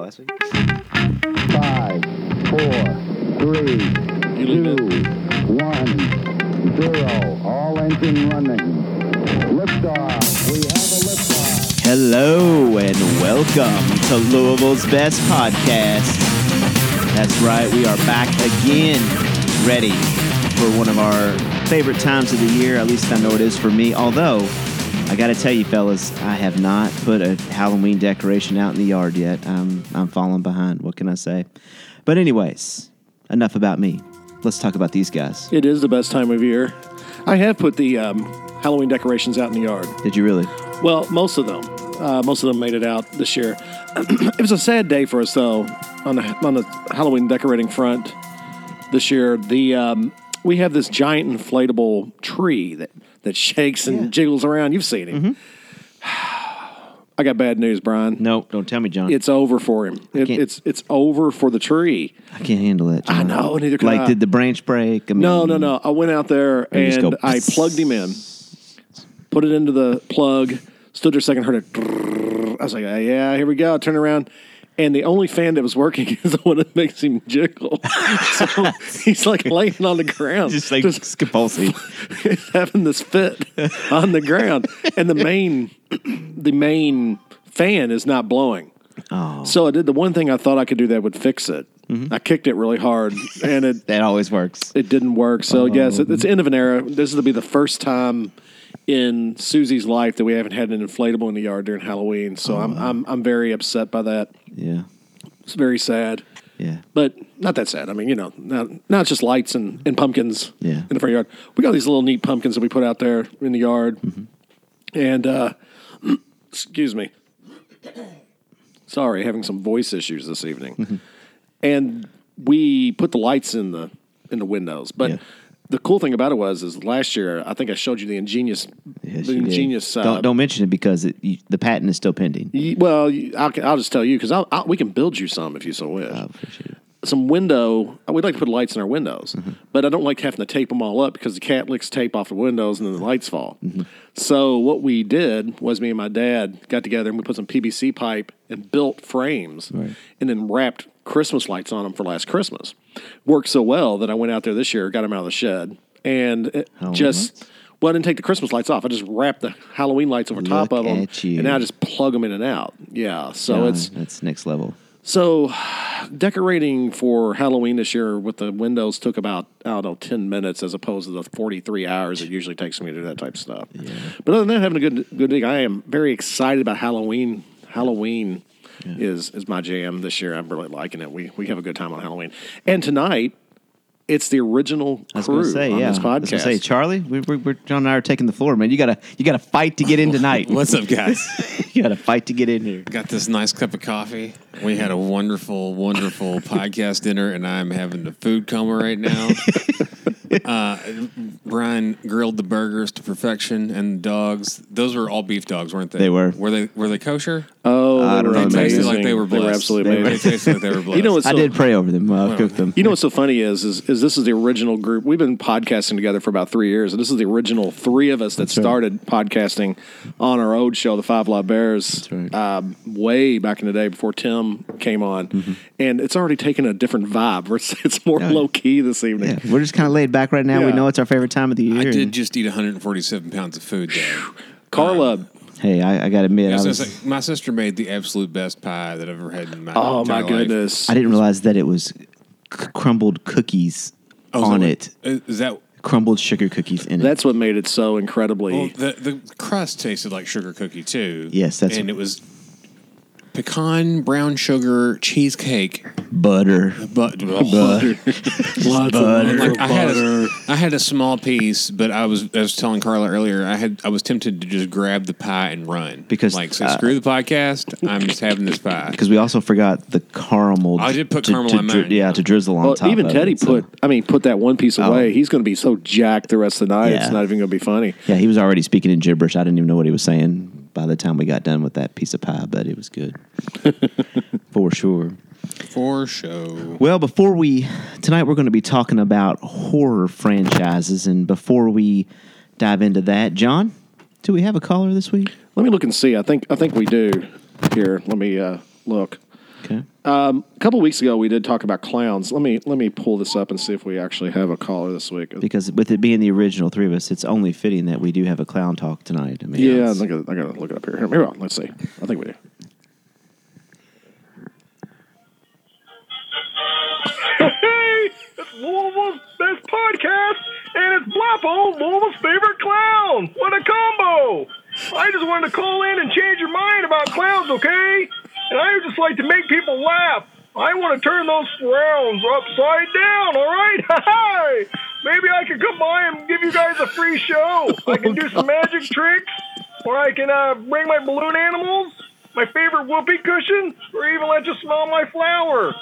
all last week. Five, four, three, two, one, zero. All engine running. Liftoff. We have a liftoff. Hello and welcome to Louisville's Best Podcast. That's right, we are back again, ready for one of our favorite times of the year. At least I know it is for me. Although, I got to tell you, fellas, I have not put a Halloween decoration out in the yard yet. I'm, I'm falling behind. What can I say? But, anyways, enough about me. Let's talk about these guys. It is the best time of year. I have put the um, Halloween decorations out in the yard. Did you really? Well, most of them. Uh, most of them made it out this year. it was a sad day for us, though, on the on the Halloween decorating front this year. The um, we have this giant inflatable tree that that shakes and jiggles around. You've seen him. I got bad news, Brian. No, don't tell me, John. It's over for him. It, it's it's over for the tree. I can't handle it. John. I know, neither can I. Like, I. did the branch break? I mean, No, no, no. I went out there and go, I plugged him in, put it into the plug, stood there a second, heard it. I was like, "Ah, yeah, here we go. Turn around. And the only fan that was working is the one that makes him jiggle. so he's like laying on the ground, Just like it's compulsive. having this fit on the ground. And the main, the main fan is not blowing. Oh, So I did the one thing I thought I could do that would fix it. Mm-hmm. I kicked it really hard, and it that always works. it didn't work. So yes, it, it's the end of an era. This will be the first time in Susie's life that we haven't had an inflatable in the yard during Halloween. So I'm I'm I'm very upset by that. Yeah, It's very sad, yeah. but not that sad. I mean, you know, now, now it's just lights and, and pumpkins Yeah. in the front yard. We got these little neat pumpkins that we put out there in the yard, and uh, excuse me. Sorry, having some voice issues this evening. and we put the lights in the in the windows. But Yeah. The cool thing about it was is last year I think I showed you the ingenious Yes, the ingenious uh, don't don't mention it because it, you, the patent is still pending. y- well, I'll, I'll just tell you because I'll, I'll, we can build you some if you so wish. I appreciate it. some window. We'd like to put lights in our windows, Mm-hmm. but I don't like having to tape them all up because the cat licks tape off the windows and then the lights fall. Mm-hmm. So what we did was me and my dad got together and we put some PVC pipe and built frames Right. and then wrapped Christmas lights on them for last Christmas. Worked so well that I went out there this year, got them out of the shed, and just. Well, I didn't take the Christmas lights off. I just wrapped the Halloween lights over top Look of them, and now I just plug them in and out. Yeah, so John, it's that's next level. so, decorating for Halloween this year with the windows took about I don't know ten minutes as opposed to the forty three hours it usually takes me to do that type of stuff. But other than that, having a good good day. I am very excited about Halloween. Halloween is is my jam this year. I'm really liking it. We we have a good time on Halloween, and tonight it's the original I was crew say, on yeah. this I was podcast. say, Charlie, we, we, we're John and I are taking the floor, man. You gotta you gotta fight to get in tonight. What's up, guys? you gotta fight to get in here. Got this nice cup of coffee. We had a wonderful, wonderful podcast dinner, and I'm having the food coma right now. Uh, Brian grilled the burgers to perfection, and the dogs. Those were all beef dogs, weren't they? They were. Were they? Were they kosher? oh, I they don't were know, They tasted amazing. like they were They blessed. were absolutely They They amazing. tasted like they were blessed. You know what's I so, did pray over them while I cooked them. You know what's so funny is, is is this is the original group. We've been podcasting together for about three years, and this is the original three of us that right. started podcasting on our old show, the Five Live Bears, right. um, way back in the day before Tim came on, Mm-hmm. and it's already taken a different vibe. It's, it's more low key this evening. Yeah, we're just kind of laid back right now. We know it's our favorite time of the year. I did and- just eat 147 pounds of food. Though. Carla, hey, I, I got to admit, I, I was was, gonna my sister made the absolute best pie that I've ever had in my oh my entire life. goodness, I didn't realize that it was c- crumbled cookies Oh, is on that it. what- Is that Crumbled sugar cookies in it. that's what made it so incredibly. Well, the the crust tasted like sugar cookie too. Yes, that's- and it was pecan brown sugar cheesecake. Butter. But Butter. Lots of butter. like I had a, I had a small piece, but I was I was telling Carla earlier I had I was tempted to just grab the pie and run Because, like say uh, screw the podcast. I'm just having this pie. Because we also forgot the caramel. I did put to, caramel to on dri- mine. Yeah, to drizzle on Well, top. even of Teddy it, so- put, I mean, put that one piece away. He's going to be so jacked the rest of the night. It's Yeah. not even going to be funny. Yeah, he was already speaking in gibberish. I didn't even know what he was saying by the time we got done with that piece of pie, but it was good for sure. For show. Well, before we tonight, we're going to be talking about horror franchises, and before we dive into that, John, do we have a caller this week? Let me look and see. I think I think we do. Here, let me uh, look. Okay. Um, a couple weeks ago, we did talk about clowns. Let me let me pull this up and see if we actually have a caller this week. Because with it being the original three of us, it's only fitting that we do have a clown talk tonight. I mean, Yeah, I gotta, I gotta look it up here. Here, Maybe I'll- let's see. I think we do. Hey, it's Louisville's best podcast, and it's Blappo, Louisville's favorite clown. What a combo! I just wanted to call in and change your mind about clowns, okay? And I just like to make people laugh. I want to turn those frowns upside down, all right? Hi! Maybe I could come by and give you guys a free show. I can do some magic tricks, or I can uh, bring my balloon animals, my favorite whoopee cushion, or even let you smell my flower.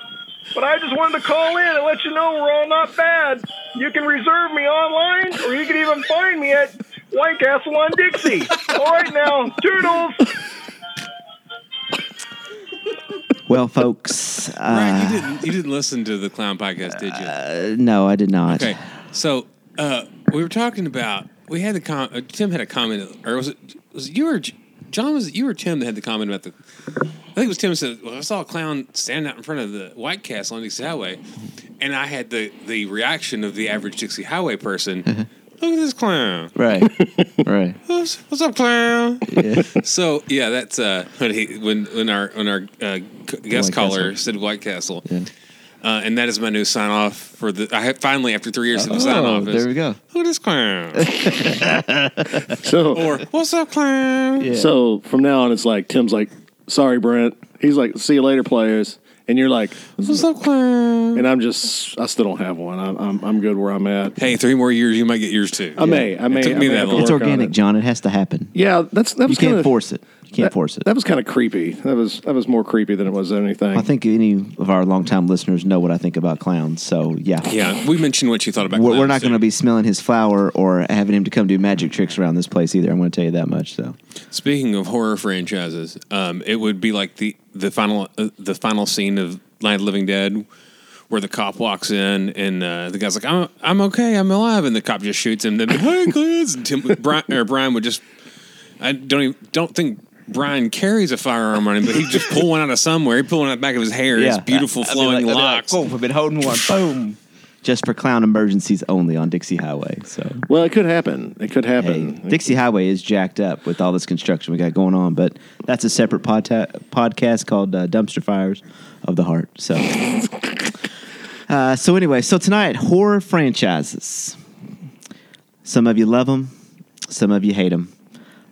But I just wanted to call in and let you know we're all not bad. You can reserve me online, or you can even find me at White Castle on Dixie. All right now, toodles. Well, folks, Ryan, uh, you didn't you didn't listen to the clown podcast, did you? no, I did not. Okay, so uh, we were talking about we had the com- uh, Tim had a comment, or was it was it you or John? Was it you or Tim that had the comment about the? I think it was Tim said, "Well, I saw a clown standing out in front of the White Castle on Dixie Highway," and I had the the reaction of the average Dixie Highway person. Look at this clown. Right, right. What's, what's up, clown? Yeah. So yeah, that's uh, when he when when our when our uh, guest White caller Castle. said White Castle, Yeah. uh, and that is my new sign off for the. I have finally after three years of the sign Oh, off. there we go. Who this clown? So, or what's up, clown? Yeah. so from now on, it's like Tim's like, "Sorry, Brent." He's like, "See you later, players," and you're like, What's up, clown? and I'm just, I still don't have one. I'm, I'm, I'm good where I'm at. Hey, three more years, you might get yours too. I may, I may. It took I me may that have to long. It's work on organic, it. John. It has to happen. Yeah, that's that You was can't kind of force it. You can't that, force it. That was kind of creepy. That was that was more creepy than it was anything. I think any of our longtime listeners know what I think about clowns. So yeah, Yeah, we mentioned what you thought about. We're, we're clowns, not going to be smelling his flower or having him to come do magic tricks around this place either. I'm going to tell you that much. So Speaking of horror franchises, um, it would be like the the final uh, the final scene of Night of the Living Dead, where the cop walks in and uh, the guy's like, "I'm I'm okay, I'm alive," and the cop just shoots him. Then, hey, Clance, and Tim, Brian, or Brian would just, I don't even, don't think. Brian carries a firearm on him, but he just pull one out of somewhere. He pull one out the back of his hair. Yeah. His beautiful I'd be flowing like- I'd be like, locks. Boom! I've been holding one. Boom! Just for clown emergencies only on Dixie Highway. So well, it could happen. It could hey, happen. Dixie Highway is jacked up with all this construction we got going on, but that's a separate podta- podcast called uh, Dumpster Fires of the Heart. So, uh, so anyway, so tonight horror franchises. Some of you love them, some of you hate them.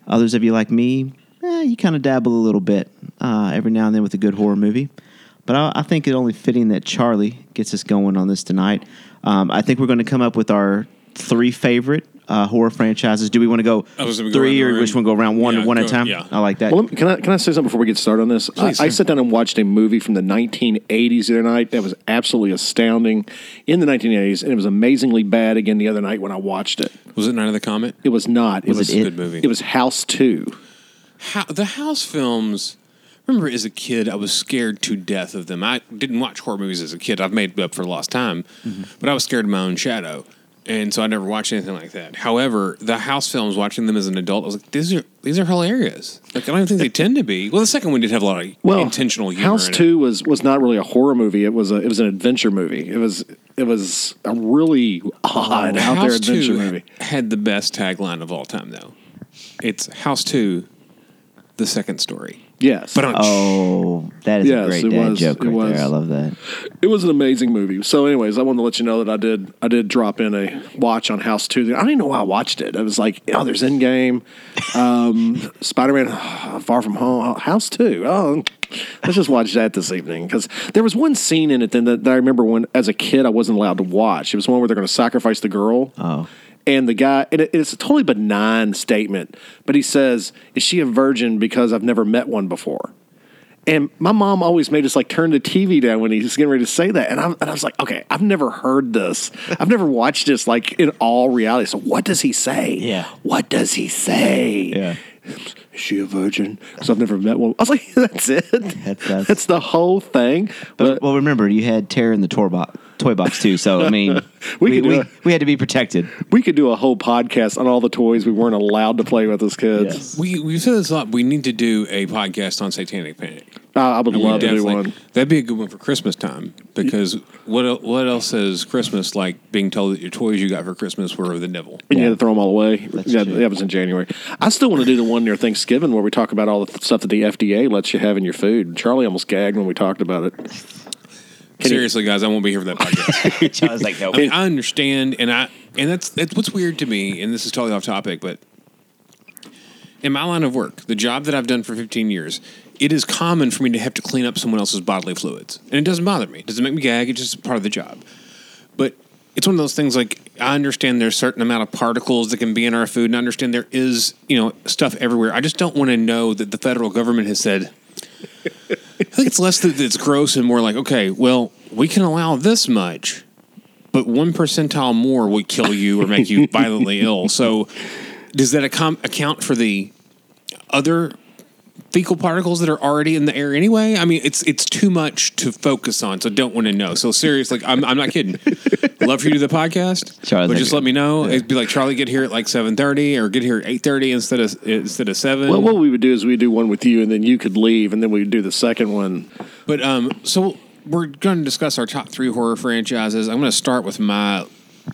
Others of you, like me, eh, you kind of dabble a little bit uh, every now and then with a good horror movie. But I, I think it only fitting that Charlie gets us going on this tonight. Um, I think we're going to come up with our three favorite uh, horror franchises. Do we want to go Oh, so we go three, around or the which room? one go around one Yeah, one at a time? yeah. I like that. Well, me- can I can I say something before we get started on this? Please, I, I sat down and watched a movie from the 1980s the other night that was absolutely astounding in the 1980s, and it was amazingly bad again the other night when I watched it. Was it Night of the Comet? It was not. It Was was it it? Good movie. It was House Two. How, the house films. Remember, as a kid, I was scared to death of them. I didn't watch horror movies as a kid. I've made up for lost time, mm-hmm. but I was scared of my own shadow, and so I never watched anything like that. However, the house films, watching them as an adult, I was like, these are these are hilarious. Like I don't even think they tend to be. Well, the second one did have a lot of Well, intentional humor. House in it. Two was was not really a horror movie. It was a it was an adventure movie. It was it was a really odd out there House adventure Two movie. had the best tagline of all time, though. It's House Two, the second story. Yes, But on oh, that is Yes, a great it dad was. joke It right was. there. I love that. It was an amazing movie. So, anyways, I wanted to let you know that I did. I did drop in a watch on House Two. I don't even know why I watched it. I was like, oh, there's Endgame, um, Spider Man, Far From Home, oh, House Two. Oh, let's just watch that this evening because there was one scene in it then that, that I remember when, as a kid, I wasn't allowed to watch. It was one where they're going to sacrifice the girl. Oh. And the guy, and it's a totally benign statement, but he says, "Is she a virgin because I've never met one before?" And my mom always made us like turn the TV down when he was getting ready to say that. And I, and I was like, okay, I've never heard this. I've never watched this like in all reality. So what does he say? Yeah. What does he say? Yeah. Is she a virgin? Because I've never met one. I was like, that's it. That's- that's- That's the whole thing. But, But well, remember, you had Terror in the Toolbox. Toy box too. So I mean, We we we, a- we had to be protected. We could do a whole podcast on all the toys we weren't allowed to play with as kids. We we've said this a lot. We need to do a podcast on Satanic Panic. Uh, I would And love to do one. That'd be a good one for Christmas time because what what else is Christmas like? Being told that your toys you got for Christmas were the devil. And you had to throw them all away. That's Yeah, true. that was in January. I still want to do the one near Thanksgiving where we talk about all the stuff that the FDA lets you have in your food. Charlie almost gagged when we talked about it. Can you- Seriously, guys, I won't be here for that podcast. I was like, no. I mean, I understand, and I and that's that's what's weird to me. And this is totally off topic, but in my line of work, the job that I've done for 15 years, it is common for me to have to clean up someone else's bodily fluids, and it doesn't bother me. It doesn't make me gag. It's just part of the job. But it's one of those things. Like I understand there's a certain amount of particles that can be in our food, and I understand there is you know stuff everywhere. I just don't want to know that the federal government has said. I think it's less that it's gross and more like, okay, well, we can allow this much, but one percentile more would kill you or make you violently ill. So, does that account for the other fecal particles that are already in the air anyway? I mean, it's it's too much to focus on, so don't want to know. So seriously, I'm I'm not kidding. Love for you to do the podcast, Charlie's but just let me know. It'd be like Charlie, get here at like seven thirty, or get here at eight thirty instead of instead of seven. Well, what we would do is we'd do one with you, and then you could leave, and then we'd do the second one. But um, so we're going to discuss our top three horror franchises. I'm going to start with my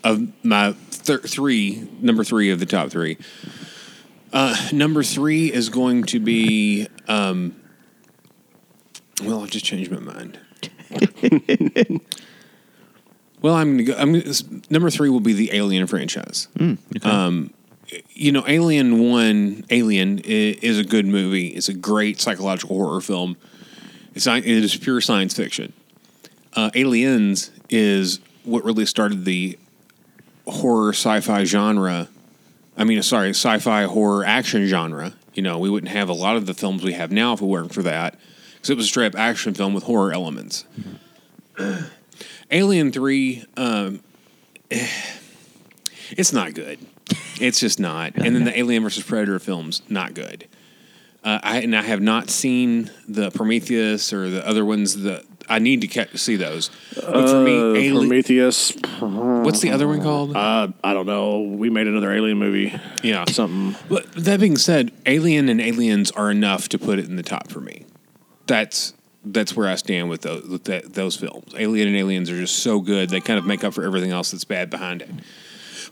of my thir- three number three of the top three. Uh, number three is going to be um, well, I just changed my mind. well, I'm going to go. I'm gonna, number three will be the Alien franchise you know, Alien One, Alien is a good movie. It's a great psychological horror film. It's not- it is pure science fiction. Uh, Aliens is what really started the horror sci-fi genre. I mean, sorry, sci-fi horror action genre. You know, we wouldn't have a lot of the films we have now if it weren't for that, because it was a straight up action film with horror elements. Alien Three, um, it's not good. It's just not. And then the Alien versus Predator films, not good. Uh, I and I have not seen the Prometheus or the other ones. That I need to ca- see those. But for me, Uh, Alien, Prometheus. what's the other one called? Uh, I don't know. We made another Alien movie. yeah, Something. But that being said, Alien and Aliens are enough to put it in the top for me. That's that's where I stand with those with that, those films. Alien and Aliens are just so good; they kind of make up for everything else that's bad behind it.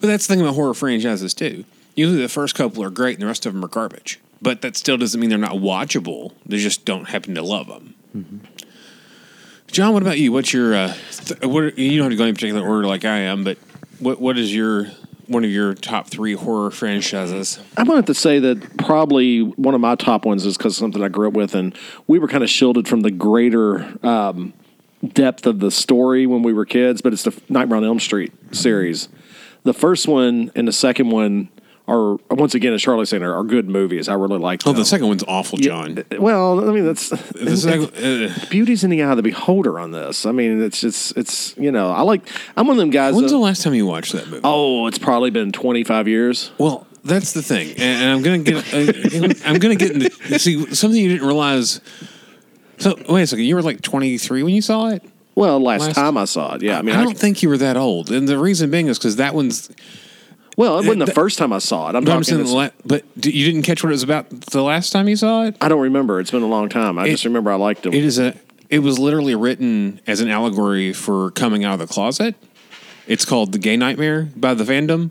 But that's the thing about horror franchises too. Usually, the first couple are great, and the rest of them are garbage. But that still doesn't mean they're not watchable. They just don't happen to love them. John, what about you? What's your uh, th- what? You don't have to go in particular order like I am, but what what is your one of your top three horror franchises? I'm going to have to say that probably one of my top ones is because something I grew up with, and we were kind of shielded from the greater um, depth of the story when we were kids. But it's the Nightmare on Elm Street series. The first one and the second one are once again, as Charlie saying, are, are good movies. I really like. Oh, them. the second one's awful, John. Well, I mean that's The second, uh, beauty's in the eye of the beholder on this. I mean, it's just it's you know I like I'm one of them guys. when's that- the last time you watched that movie? oh, it's probably been 25 years. Well, that's the thing, and, I'm gonna get. Uh, I'm gonna get into see something you didn't realize. So wait a second, you were like 23 when you saw it. Well, last, Last- time I saw it, yeah. I mean, I, mean, don't think you were that old, and the reason being is because that one's. Well, it wasn't the first time I saw it. I'm But I'm talking. this- la- but d- you didn't catch what it was about the last time you saw it. I don't remember. It's been a long time. I It- just remember I liked it. It is a. It was literally written as an allegory for coming out of the closet. It's called The Gay Nightmare by the fandom.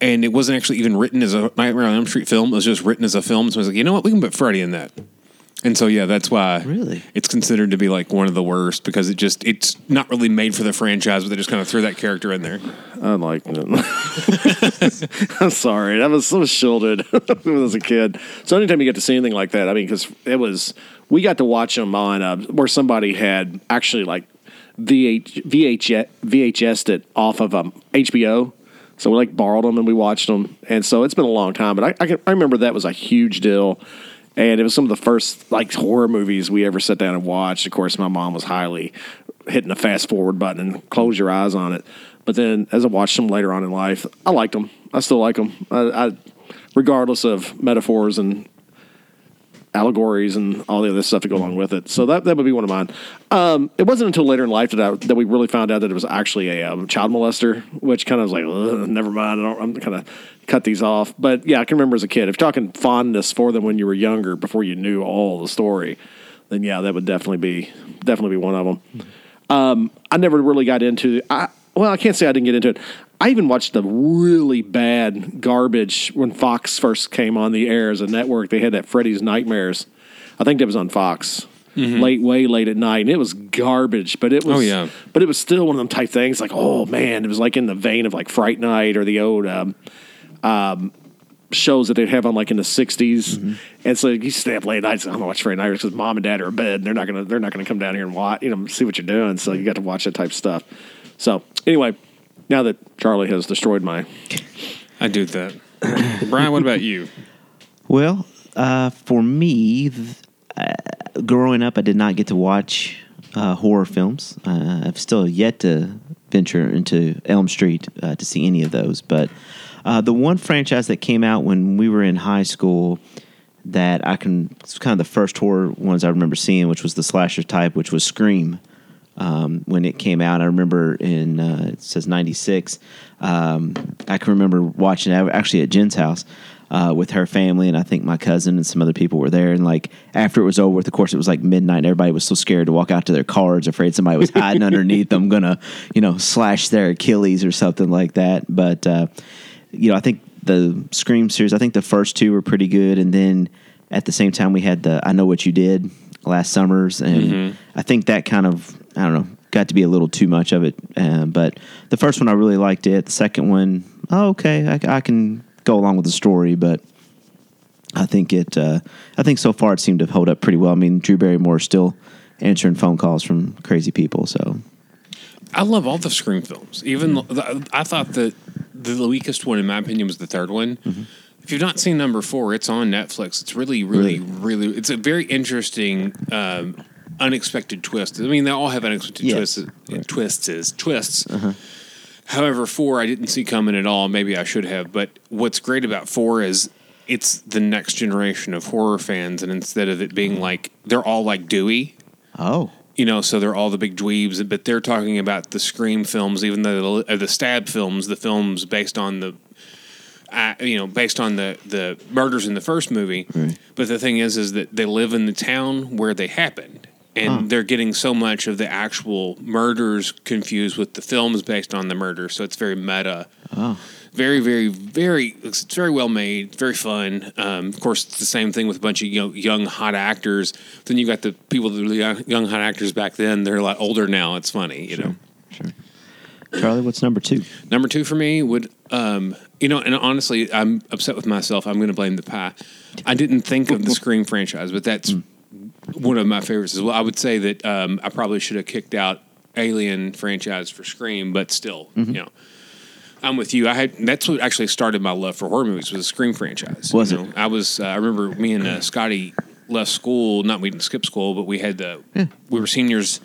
And it wasn't actually even written as a Nightmare on Elm Street film. It was just written as a film. So I was like, you know what? We can put Freddy in that. And so, yeah, that's why Really? it's considered to be like one of the worst because it just, it's not really made for the franchise, but they just kind of threw that character in there. I liked it. I'm sorry. I was so shielded when I was a kid. So anytime you get to see anything like that, I mean, because it was, we got to watch them on uh, where somebody had actually like VH, VH, VHS'd it off of um, HBO. So we like borrowed them and we watched them. And so it's been a long time, but I, I, can, I remember that was a huge deal. And it was some of the first like horror movies we ever sat down and watched. Of course, my mom was highly hitting the fast forward button and close your eyes on it. But then as I watched them later on in life, I liked them. I still like them. I, I regardless of metaphors and allegories and all the other stuff to go along with it. So that that would be one of mine. Um, it wasn't until later in life that I, that we really found out that it was actually a um, child molester, which kind of was like, never mind. I I'm kind of cut these off. But yeah, I can remember as a kid. If you're talking fondness for them when you were younger, before you knew all the story, then yeah, that would definitely be definitely be one of them. Um, I never really got into. I well, I can't say I didn't get into it. I even watched the really bad garbage when Fox first came on the air as a network. They had that Freddy's Nightmares. I think that was on Fox. Late, way late at night, and it was garbage. But it was, Oh, yeah. But it was still one of them type things. Like, oh man, it was like in the vein of like Fright Night or the old um, um, shows that they'd have on like in the 60s And so you stay up late nights. I'm gonna watch Friday Night because mom and dad are in bed. And they're not gonna they're not gonna come down here and watch you know see what you're doing. So you got to watch that type of stuff. So anyway, now that Charlie has destroyed my I do that. Brian, what about you? Well, uh, for me, th- uh, growing up, I did not get to watch uh, horror films. Uh, I've still yet to venture into Elm Street uh, to see any of those. But uh, the one franchise that came out when we were in high school that I can, it's kind of the first horror ones I remember seeing, which was the slasher type, which was Scream um, when it came out. I remember in uh, it says '96. Um, I can remember watching it actually at Jen's house uh, with her family, and I think my cousin and some other people were there. And like after it was over, with, of course, it was like midnight. And everybody was so scared to walk out to their cars, afraid somebody was hiding underneath them, gonna you know slash their Achilles or something like that. But uh, you know, I think the Scream series. I think the first two were pretty good, and then at the same time we had the I Know What You Did last summers, and I think that kind of I don't know got to be a little too much of it. Um, but the first one I really liked it. The second one, oh, okay, I, I can go along with the story, but I think it. Uh, I think so far it seemed to hold up pretty well. I mean, Drew Barrymore is still answering phone calls from crazy people, so I love all the Scream films. Even I thought that the weakest one, in my opinion, was the third one. If you've not seen number four, it's on Netflix. It's really, really, really. It's a very interesting, um, unexpected twists. I mean, they all have unexpected Yes. twists. Twists is twists. However, four I didn't see coming at all. Maybe I should have. But what's great about four is it's the next generation of horror fans, and instead of it being like they're all like Dewey, oh, you know, so they're all the big dweebs, but they're talking about the Scream films, even though the, uh, the Stab films, the films based on the, uh, you know, based on the the murders in the first movie. But the thing is, is that they live in the town where they happened, and they're getting so much of the actual murders confused with the films based on the murder. So it's very meta. Very, very, very. It's very well made. Very fun. Um, of course, it's the same thing with a bunch of young, young hot actors. Then you got the people that were young, young hot actors back then. They're a lot older now. It's funny, you know. sure. Charlie, what's number two? Number two for me would, um, you know, and honestly, I'm upset with myself. I'm going to blame the pie. I didn't think of the Scream franchise, but that's one of my favorites as well. I would say that um, I probably should have kicked out Alien franchise for Scream, but still, you know. I'm with you. I had that's what actually started my love for horror movies was the Scream franchise. Was you it? know? I was. Uh, I remember me and uh, Scotty left school. Not we didn't skip school, but we had the we were seniors,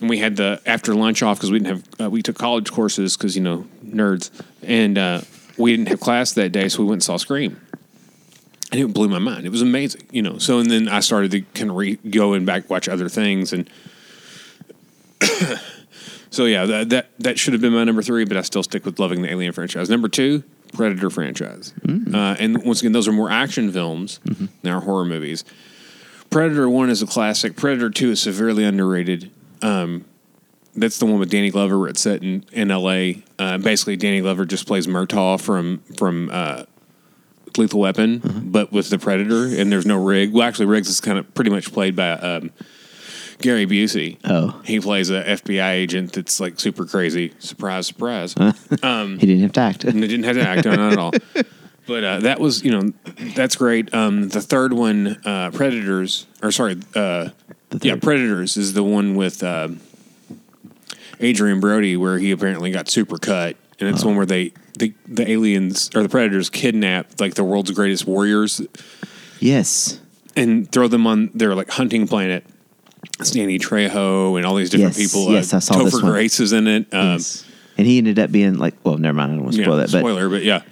and we had the after lunch off because we didn't have uh, we took college courses because you know nerds, and uh, we didn't have class that day, so we went and saw Scream. And it blew my mind. It was amazing, you know. So and then I started to kind of re- go and back watch other things, and so yeah, that, that that should have been my number three, but I still stick with loving the Alien franchise. Number two, Predator franchise, uh, and once again, those are more action films than are horror movies. Predator one is a classic. Predator two is severely underrated. Um, that's the one with Danny Glover where it's set in, in L.A. Uh, basically, Danny Glover just plays Murtaugh from from uh, Lethal Weapon, but with the Predator, and there's no Rig. Well, actually, Riggs is kind of pretty much played by um, Gary Busey. Oh. he plays a FBI agent that's like super crazy. Surprise, surprise. He didn't have to act. And they didn't have to act on it at all. But uh, that was, you know, that's great. Um, the third one, uh, Predators, or sorry, uh, yeah. Predators is the one with uh, Adrien Brody where he apparently got super cut, and it's one where they the the aliens or the Predators kidnap like the world's greatest warriors yes. and throw them on their like hunting planet. It's Danny Trejo and all these different Yes, people. yes, uh, I saw Topher this one. Grace is in it. Um, yes. And he ended up being like, well, never mind. I don't want to spoil yeah, that. But spoiler, but yeah.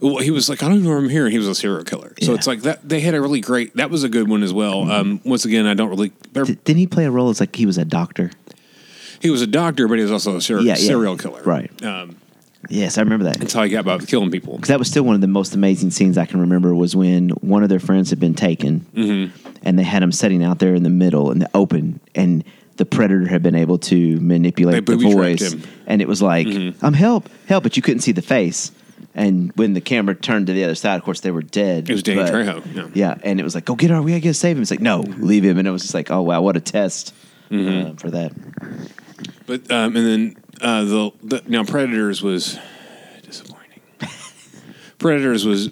Well, he was like, I don't know where I'm here, and he was a serial killer. So Yeah. it's like that. They had a really great. That was a good one as well. Um, once again, I don't really. didn't he play a role as like he was a doctor? He was a doctor, but he was also a serial, Yeah, yeah. serial killer. Right. Um, Yes, I remember that. that's how he got by killing people. Because that was still one of the most amazing scenes I can remember was when one of their friends had been taken Mm-hmm. and they had him sitting out there in the middle in the open and the predator had been able to manipulate They the voice and it was like Mm-hmm. i'm help help but you couldn't see the face and when the camera turned to the other side of course they were dead It was Danny Trejo, yeah. and it was like go get her we gotta get save him it's like no leave him and it was just like oh wow what a test Mm-hmm. uh, for that But um, and then uh, the, the now Predators was disappointing. Predators was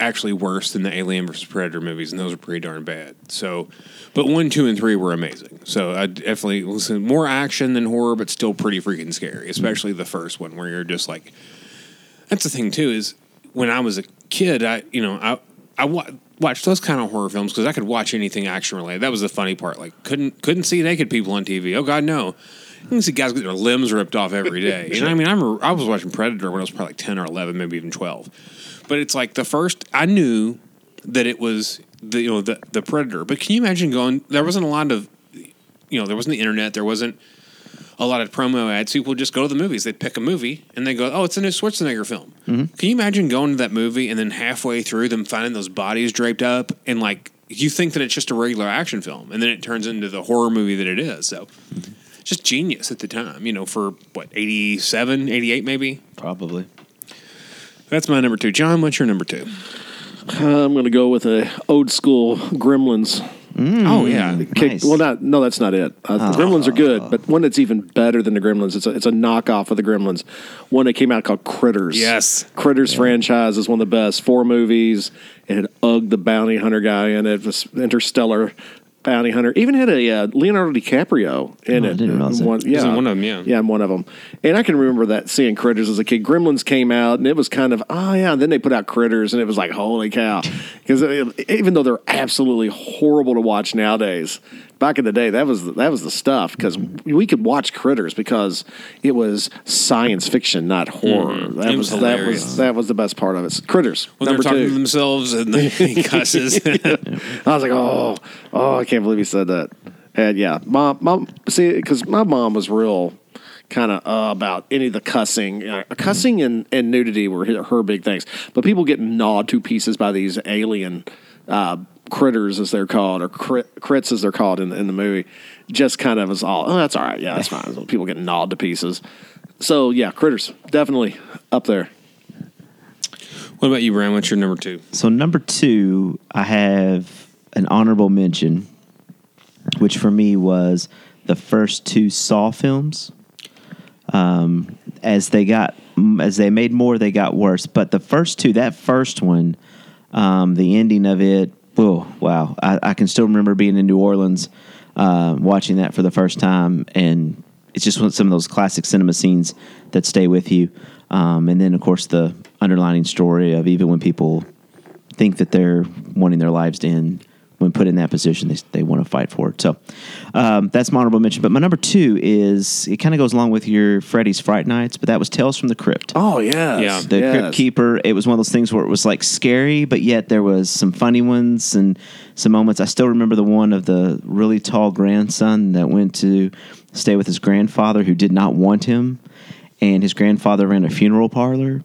actually worse than the Alien versus Predator movies, and those were pretty darn bad. So, but one, two, and three were amazing. So I definitely listen more action than horror, but still pretty freaking scary. Especially the first one where you're just like. That's the thing too is when I was a kid, I you know I I wa- watched those kind of horror films because I could watch anything action related. That was the funny part. Like couldn't couldn't see naked people on TV. Oh God, no. You can see guys get their limbs ripped off every day. You know, I mean, I remember I was watching Predator when I was probably like ten or eleven, maybe even twelve. But it's like the first I knew that it was the you know the the Predator. But can you imagine going? There wasn't a lot of you know there wasn't the internet. There wasn't a lot of promo ads. People would just go to the movies. They'd pick a movie and they go, "Oh, it's a new Schwarzenegger film." Mm-hmm. Can you imagine going to that movie and then halfway through them finding those bodies draped up and like you think that it's just a regular action film and then it turns into the horror movie that it is. So just genius at the time, you know, for what 87, 88 maybe. probably That's my number 2. John, what's your number 2? I'm going to go with a old school Gremlins. Oh yeah. Kick- Nice. Well, not no, that's not it. Uh, The Gremlins are good, but one that's even better than the Gremlins. It's a, it's a knockoff of the Gremlins. One that came out called Critters. Yes. Critters franchise is one of the best. Four movies. It had Ug the bounty hunter guy in it. It was Interstellar bounty hunter. Even had a uh, Leonardo DiCaprio in Oh, I it. didn't realize that. One, yeah, in one of them, yeah. yeah, in one of them. And I can remember that seeing Critters as a kid. Gremlins came out, and it was kind of oh yeah. And then they put out Critters, and it was like holy cow. Because even though they're absolutely horrible to watch nowadays, back in the day that was that was the stuff. Because we could watch Critters because it was science fiction, not horror. That It was, was that was that was the best part of it. Critters When they're number talking two. to themselves and he cusses. I was like, oh, oh, I can't believe he said that. And yeah, mom, mom, see, because my mom was real kind of uh, about any of the cussing, uh, cussing and, and nudity were her, her big things. But people get gnawed to pieces by these alien uh, critters, as they're called, or crit, crits, as they're called in, in the movie, just kind of was all, oh, that's all right, yeah, that's fine. People get gnawed to pieces. So yeah, critters definitely up there. what about you, Brian? What's your number 2? So number two, I have an honorable mention, which for me was the first two Saw films. Um, as they got, as they made more, they got worse. But the first two, that first one, um, the ending of it, oh wow! I, I can still remember being in New Orleans, uh, watching that for the first time, and it's just some of those classic cinema scenes that stay with you. Um, and then, of course, the underlining story of even when people think that they're wanting their lives to end, when put in that position, they, they want to fight for it. So um, that's my honorable mention. But my number two is it kind of goes along with your Freddy's Fright Nights, but that was Tales from the Crypt. Oh yes, Yeah. The yes. Crypt Keeper. It was one of those things where it was like scary, but yet there was some funny ones and some moments. I still remember the one of the really tall grandson that went to stay with his grandfather who did not want him, and his grandfather ran a funeral parlor,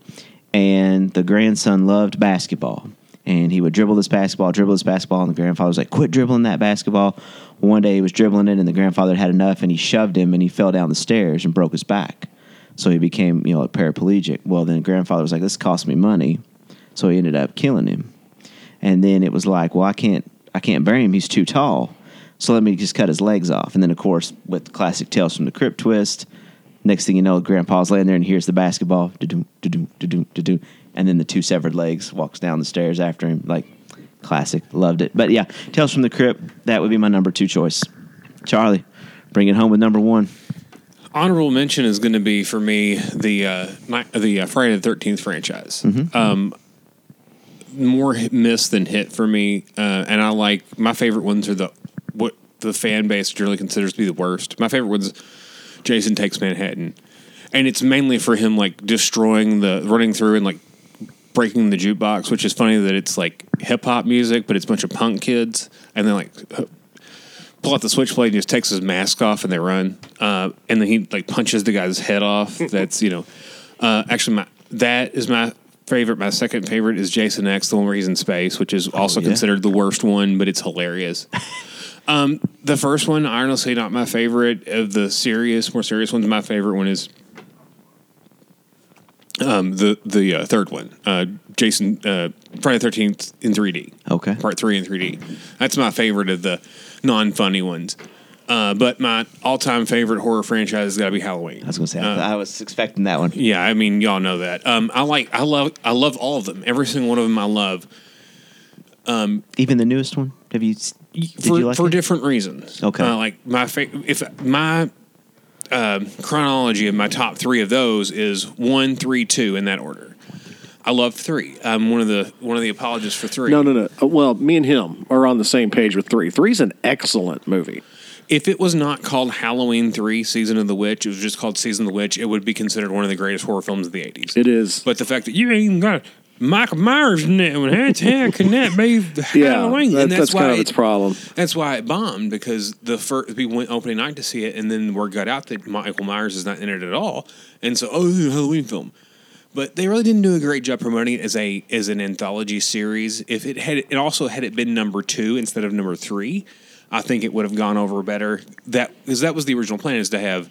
and the grandson loved basketball. And he would dribble this basketball, dribble this basketball, and the grandfather was like, "Quit dribbling that basketball." One day he was dribbling it, and the grandfather had enough, and he shoved him, and he fell down the stairs and broke his back. So he became, you know, a paraplegic. Well, then the grandfather was like, "This cost me money," so he ended up killing him. And then it was like, "Well, I can't, I can't bury him. He's too tall. So let me just cut his legs off." And then, of course, with classic Tales from the Crypt twist, next thing you know, grandpa's laying there and hears the basketball, da-doom, da-doom, da-doom, da-doom, and then the two severed legs walks down the stairs after him. Like classic, loved it. But yeah, Tales from the Crypt, that would be my number two choice. Charlie, bring it home with number one. Honorable mention is going to be for me the uh, ni- the uh, Friday the Thirteenth franchise. Um, more miss than hit for me, uh, and I like my favorite ones are the what the fan base generally considers to be the worst. My favorite ones, Jason Takes Manhattan, and it's mainly for him like destroying the running through and like breaking the jukebox, which is funny that it's like hip hop music, but it's a bunch of punk kids, and then like pull out the switchblade and just takes his mask off and they run, uh, and then he like punches the guy's head off. That's you know, uh, actually my that is my favorite. My second favorite is Jason X, the one where he's in space, which is also yeah? considered the worst one, but it's hilarious. um, the first one, honestly, not my favorite of the serious, more serious ones. My favorite one is um, the the uh, third one, uh, Jason uh, Friday Thirteenth in 3D. Okay. part three in 3D. That's my favorite of the non funny ones. Uh, but my all time favorite horror franchise has got to be Halloween. I was going to say, Uh, I was expecting that one. yeah, I mean, y'all know that. Um, I like, I love, I love all of them. Every single one of them, I love Um, Even the newest one. Have you? Did for you like for it? different reasons. Okay. uh, like my fa- if my um chronology of my top three of those is one, three, two in that order. I love three. I'm one of the one of the apologists for three. No, no, no. Uh, Well, me and him are on the same page with three. Three's an excellent movie. If it was not called Halloween Three: Season of the Witch, it was just called Season of the Witch. It would be considered one of the greatest horror films of the '80s. It is. But the fact that you ain't even got Michael Myers in that one, how how can that be yeah, Halloween? that- and that's, that's, why kind of it- its problem. That's why it bombed because the first we went opening night to see it, and then word got out that Michael Myers is not in it at all, and so oh, this a Halloween film. But they really didn't do a great job promoting it as a as an anthology series. If it had, it also had it been number two instead of number three, I think it would have gone over better. That because that was the original plan is to have.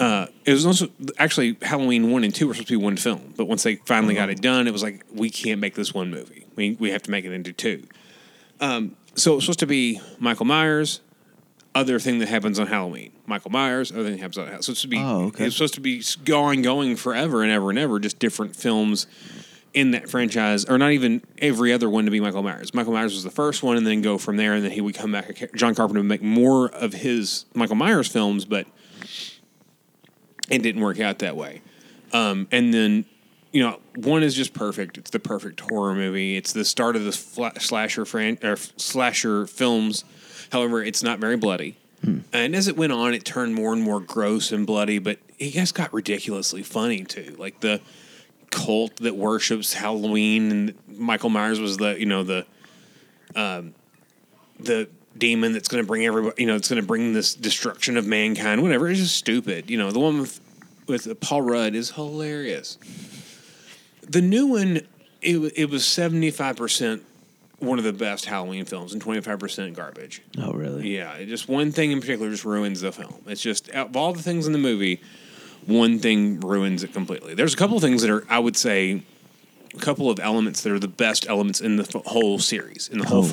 Uh, it was also actually Halloween one and two were supposed to be one film, but once they finally got it done, it was like we can't make this one movie. We we have to make it into two so it was supposed to be Michael Myers, other thing that happens on Halloween. Michael Myers, other thing that happens on Halloween. So it's supposed to be Oh, okay. it's supposed to be going going forever and ever and ever, just different films in that franchise, or not even every other one to be Michael Myers. Michael Myers was the first one, and then go from there, and then he would come back. John Carpenter would make more of his Michael Myers films, but it didn't work out that way. Um, and then, you know, one is just perfect. It's the perfect horror movie. It's the start of the fla- slasher fran- or slasher films. However, it's not very bloody. And as it went on, it turned more and more gross and bloody. But it just got ridiculously funny too. Like the cult that worships Halloween, and Michael Myers was the you know the um, the demon that's going to bring everybody. You know, it's going to bring this destruction of mankind. Whatever. It's just stupid. You know, the one with with Paul Rudd is hilarious. The new one, it, it was seventy five percent one of the best Halloween films and twenty five percent garbage. Oh, really? Yeah, just one thing in particular just ruins the film. It's just of all the things in the movie, one thing ruins it completely. There's a couple of things that are, I would say, a couple of elements that are the best elements in the f- whole series, in the whole Oh, wow.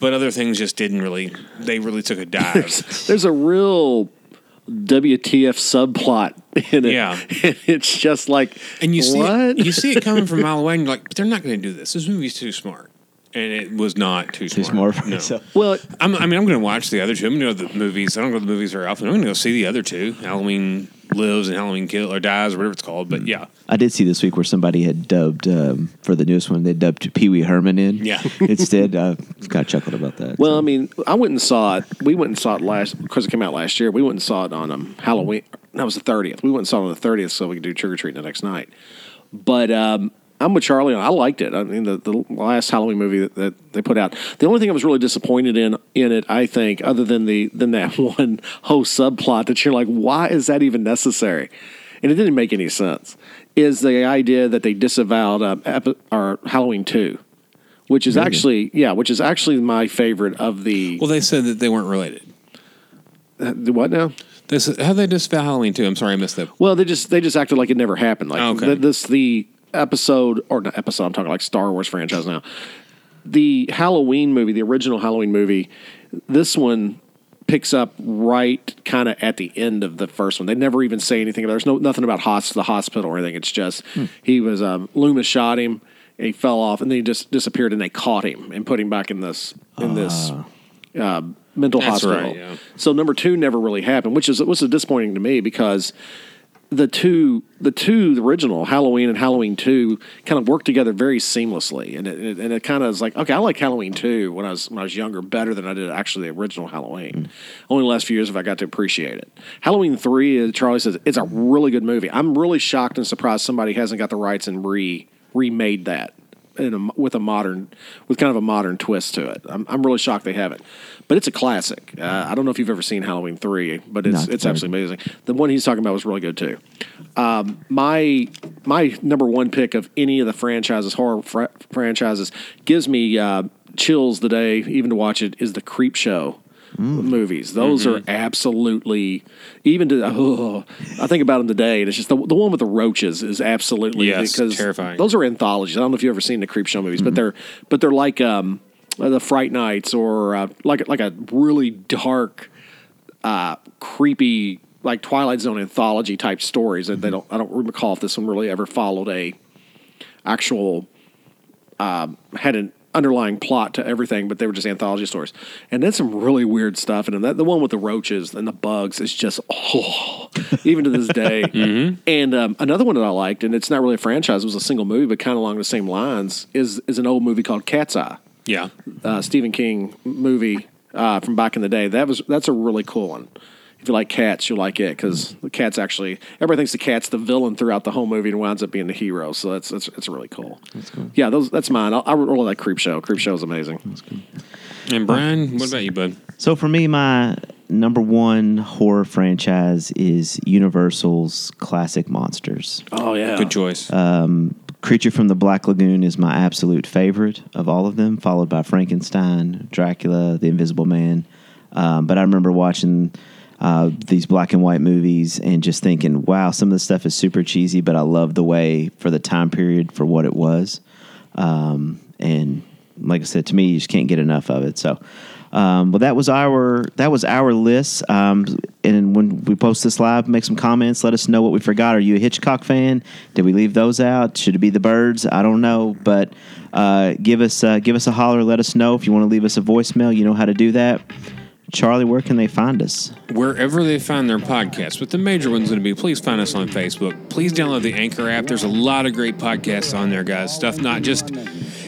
Franchise. But other things just didn't really. They really took a dive. There's a real WTF subplot in it. Yeah. And it's just like, And you see, what? it, you see it coming from a mile away, and you're like, but they're not going to do this. This movie's too smart, and it was not too, Too smart. smart for No. myself. well, I'm, I mean, I'm going to watch the other two. I'm going to go to the movies. I don't go to the movies very often. I'm going to go see the other two: Halloween Lives and Halloween Kill or Dies, or whatever it's called. But yeah, I did see this week where somebody had dubbed um, for the newest one. They dubbed Pee Wee Herman in. Yeah. instead, I kind of chuckled about that. Well, so. I mean, I went and saw it. We went and saw it last because it came out last year. We went and saw it on um, Halloween. That was the thirtieth. We went and saw it on the thirtieth so we could do trick or treating the next night. But um, I'm with Charlie. And I liked it. I mean, the, the last Halloween movie that, that they put out. The only thing I was really disappointed in in it, I think, other than the than that one whole subplot that you're like, why is that even necessary? And it didn't make any sense. Is the idea that they disavowed uh, epi- or Halloween two, which is actually yeah, which is actually my favorite of the. well, they said that they weren't related. The what now? They said, how they disavow Halloween two. I'm sorry, I missed that. Well, they just they just acted like it never happened. Like Okay. th- this the episode or not episode. I'm talking like Star Wars franchise now. The Halloween movie, the original Halloween movie, this one picks up right kind of at the end of the first one. They never even say anything. There's no nothing about hos- the hospital or anything. It's just Hmm. he was um, Loomis shot him and he fell off and then he just disappeared and they caught him and put him back in this in this uh, mental That's hospital. right, yeah. So number two never really happened, which is was disappointing to me because the two the two the original Halloween and Halloween two kind of work together very seamlessly, and it, and it, kind of is like okay, I like Halloween two when I was when I was younger better than I did actually the original Halloween. Only the last few years have I got to appreciate it. Halloween three, uh, Charlie says it's a really good movie. I'm really shocked and surprised somebody hasn't got the rights and re remade that in a, with a modern with kind of a modern twist to it. I'm, I'm really shocked they haven't, but it's a classic. Uh, I don't know if you've ever seen Halloween three, but it's Not it's very. absolutely amazing. The one he's talking about was really good too. Um, my my number one pick of any of the franchises horror fr- franchises gives me uh, chills the day even to watch it is the Creep Show. Movies, those are absolutely even to. Oh, I think about them today, and it's just the, the one with the roaches is absolutely Yes, because terrifying. Those are anthologies. I don't know if you've ever seen the Creepshow movies, but they're but they're like um, uh, the Fright Nights or uh, like like a really dark, uh, creepy like Twilight Zone anthology type stories. And they don't I don't recall if this one really ever followed a actual um, had an underlying plot to everything, but they were just anthology stories. And then some really weird stuff. And that the one with the roaches and the bugs is just oh, even to this day. And um, another one that I liked, and it's not really a franchise; it was a single movie, but kind of along the same lines, is is an old movie called Cat's Eye Yeah. uh, Stephen King movie uh, from back in the day. That was that's a really cool one. If you like cats, you'll like it because the cat's actually everybody thinks the cat's the villain throughout the whole movie and winds up being the hero. So that's that's, that's really cool. That's cool. Yeah, those that's mine. I, I really like Creepshow. Creep Show is amazing. And Brian, what about you, bud? So for me, my number one horror franchise is Universal's classic monsters. Oh yeah, Good choice. Creature from the Black Lagoon is my absolute favorite of all of them, followed by Frankenstein, Dracula, The Invisible Man. Um, but I remember watching uh, these black and white movies and just thinking, wow, some of the stuff is super cheesy, but I love the way for the time period for what it was. Um, and like I said, to me, you just can't get enough of it. So, um, that was our that was our list. Um, and when we post this live, make some comments. Let us know what we forgot. Are you a Hitchcock fan? Did we leave those out? Should it be the Birds? I don't know, but uh, give us uh, give us a holler. Let us know if you want to leave us a voicemail. You know how to do that. Charlie, where can they find us? Wherever they find their podcasts, but the major one's going to be please find us on Facebook. Please download the Anchor app. There's a lot of great podcasts on there, guys. Stuff not just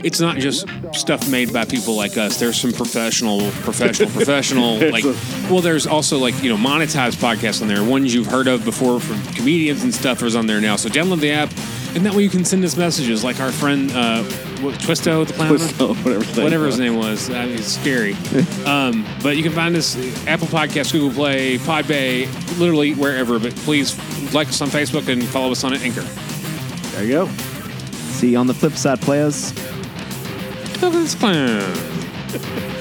it's not just stuff made by people like us. There's some professional, professional, professional like well, there's also like, you know, monetized podcasts on there. Ones you've heard of before from comedians and stuff is on there now. So download the app and that way you can send us messages like our friend uh what, Twisto the clown. Twisto, whatever his name whatever was. his name was. I mean, it's scary. um, but you can find us Apple Podcasts, Google Play, Podbay, literally wherever. But please like us on Facebook and follow us on Anchor. There you go. See you on the flip side, players. Look at this plan.